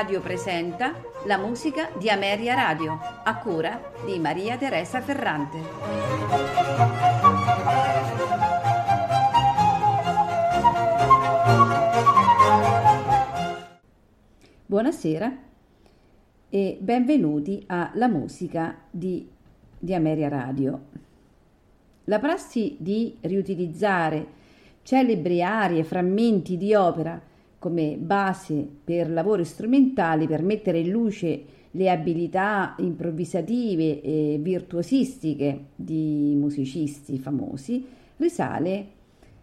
Radio presenta la musica di Ameria Radio, a cura di Maria Teresa Ferrante. Buonasera e benvenuti a La musica di, di Ameria Radio. La prassi di riutilizzare celebri arie, frammenti di opera come base per lavori strumentali per mettere in luce le abilità improvvisative e virtuosistiche di musicisti famosi risale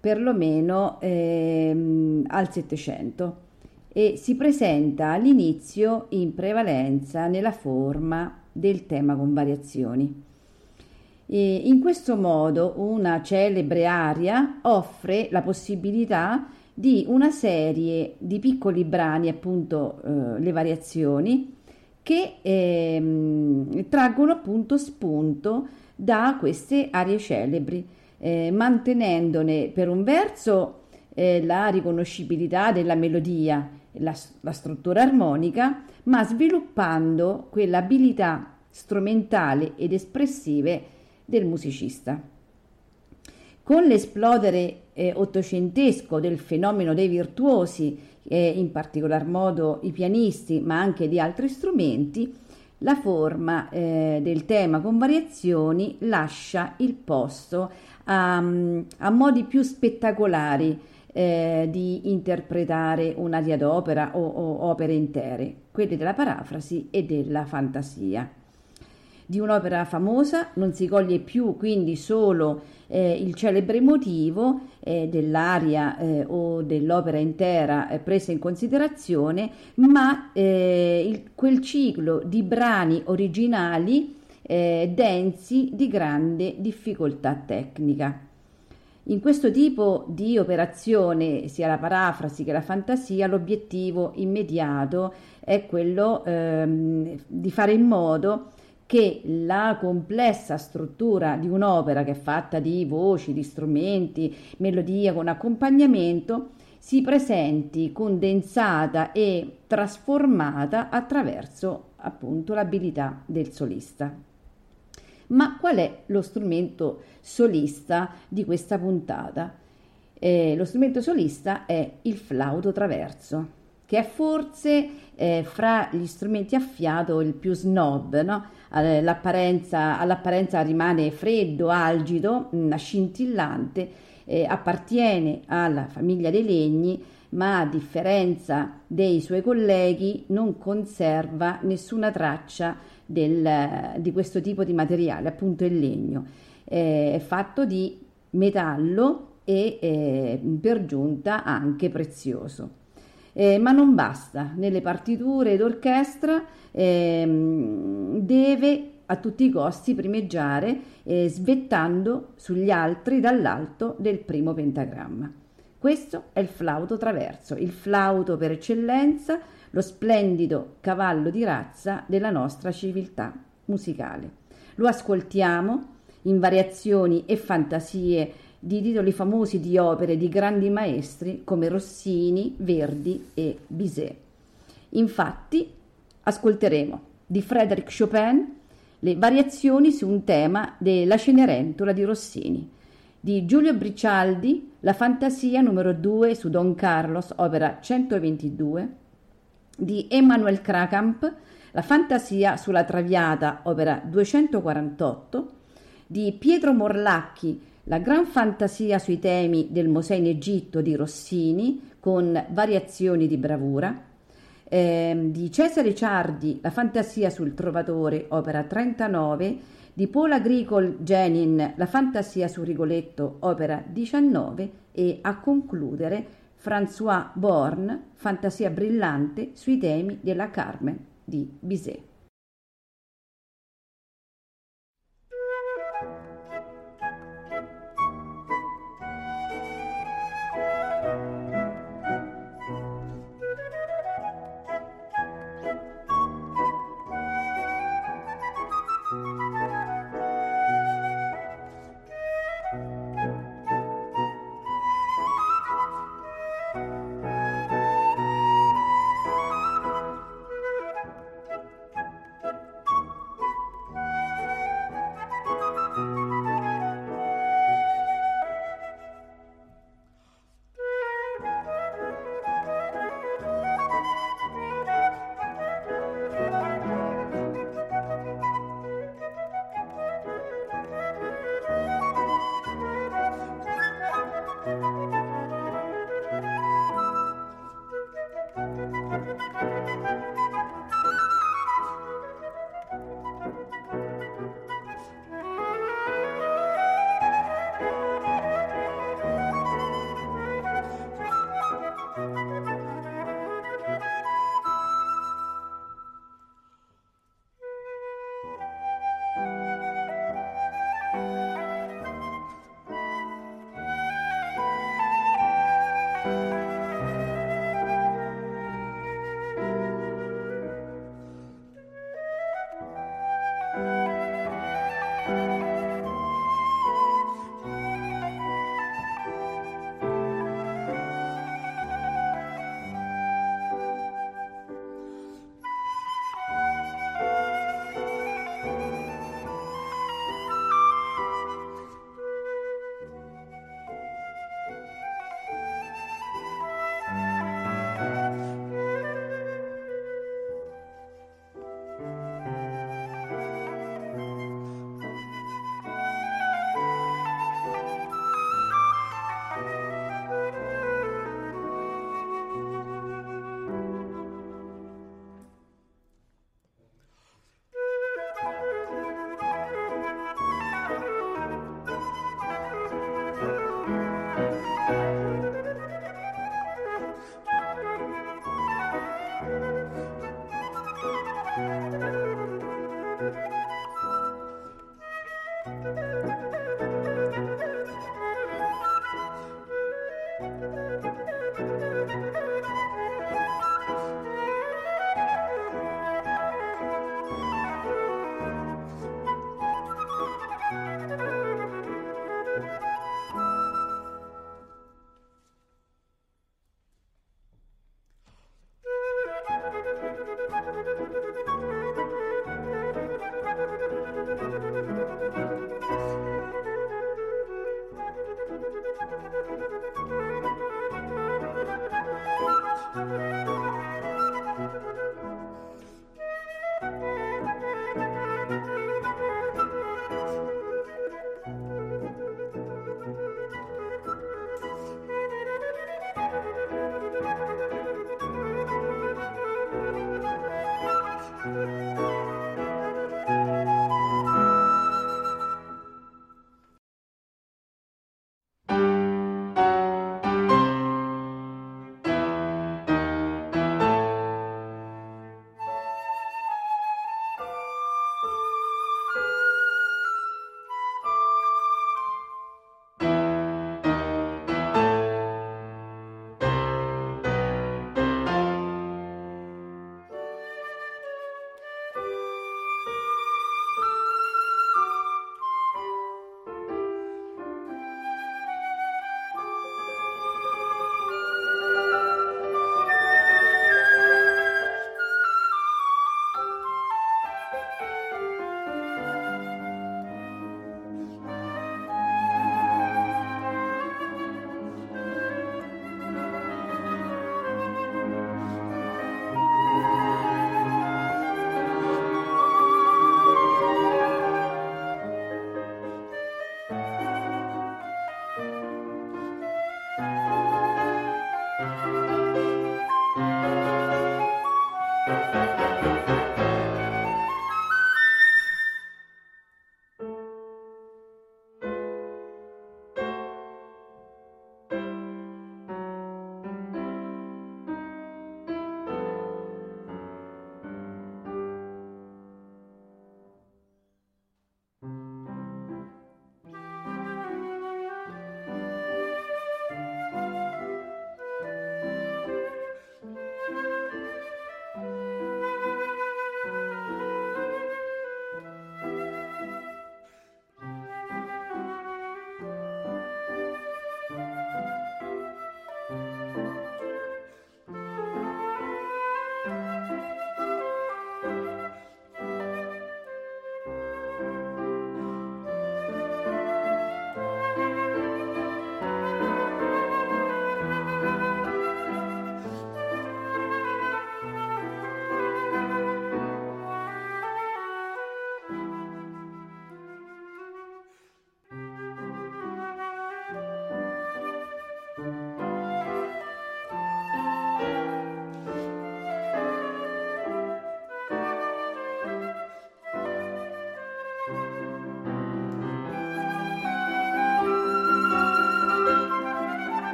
perlomeno ehm, al Settecento e si presenta all'inizio in prevalenza nella forma del tema con variazioni. E in questo modo una celebre aria offre la possibilità di una serie di piccoli brani, appunto eh, le variazioni, che eh, traggono appunto spunto da queste arie celebri, eh, mantenendone per un verso eh, la riconoscibilità della melodia, la, la struttura armonica, ma sviluppando quell'abilità strumentale ed espressive del musicista. Con l'esplodere eh, ottocentesco del fenomeno dei virtuosi, eh, in particolar modo i pianisti, ma anche di altri strumenti, la forma eh, del tema con variazioni lascia il posto a, a modi più spettacolari eh, di interpretare un'aria d'opera o, o opere intere, quelli della parafrasi e della fantasia di un'opera famosa, non si coglie più quindi solo eh, il celebre motivo eh, dell'aria eh, o dell'opera intera eh, presa in considerazione, ma eh, il, quel ciclo di brani originali eh, densi di grande difficoltà tecnica. In questo tipo di operazione, sia la parafrasi che la fantasia, l'obiettivo immediato è quello ehm, di fare in modo che la complessa struttura di un'opera che è fatta di voci, di strumenti, melodia con accompagnamento, si presenti condensata e trasformata attraverso appunto l'abilità del solista. Ma qual è lo strumento solista di questa puntata? Eh, lo strumento solista è il flauto traverso, che è forse eh, fra gli strumenti a fiato il più snob, no? All'apparenza, all'apparenza rimane freddo, algido, mm, scintillante, eh, appartiene alla famiglia dei legni, ma a differenza dei suoi colleghi non conserva nessuna traccia del, di questo tipo di materiale, appunto il legno. Eh, è fatto di metallo e eh, per giunta anche prezioso. Eh, ma non basta, nelle partiture d'orchestra ehm, deve a tutti i costi primeggiare eh, svettando sugli altri dall'alto del primo pentagramma. Questo è il flauto traverso, il flauto per eccellenza, lo splendido cavallo di razza della nostra civiltà musicale. Lo ascoltiamo in variazioni e fantasie di titoli famosi di opere di grandi maestri come Rossini, Verdi e Bizet. Infatti, ascolteremo di Frédéric Chopin le variazioni su un tema della Cenerentola di Rossini, di Giulio Bricialdi la fantasia numero 2 su Don Carlos, opera 122, di Emmanuel Krakamp la fantasia sulla Traviata, opera 248, di Pietro Morlacchi la gran fantasia sui temi del Mosè in Egitto di Rossini, con variazioni di bravura, eh, di Cesare Ciardi, La fantasia sul Trovatore, opera 39, di Paul Agricol Genin, La fantasia su Rigoletto, opera 19, e a concludere François Born, Fantasia brillante sui temi della Carmen di Bizet.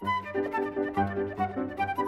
Thank you.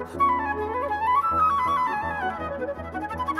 Thank you.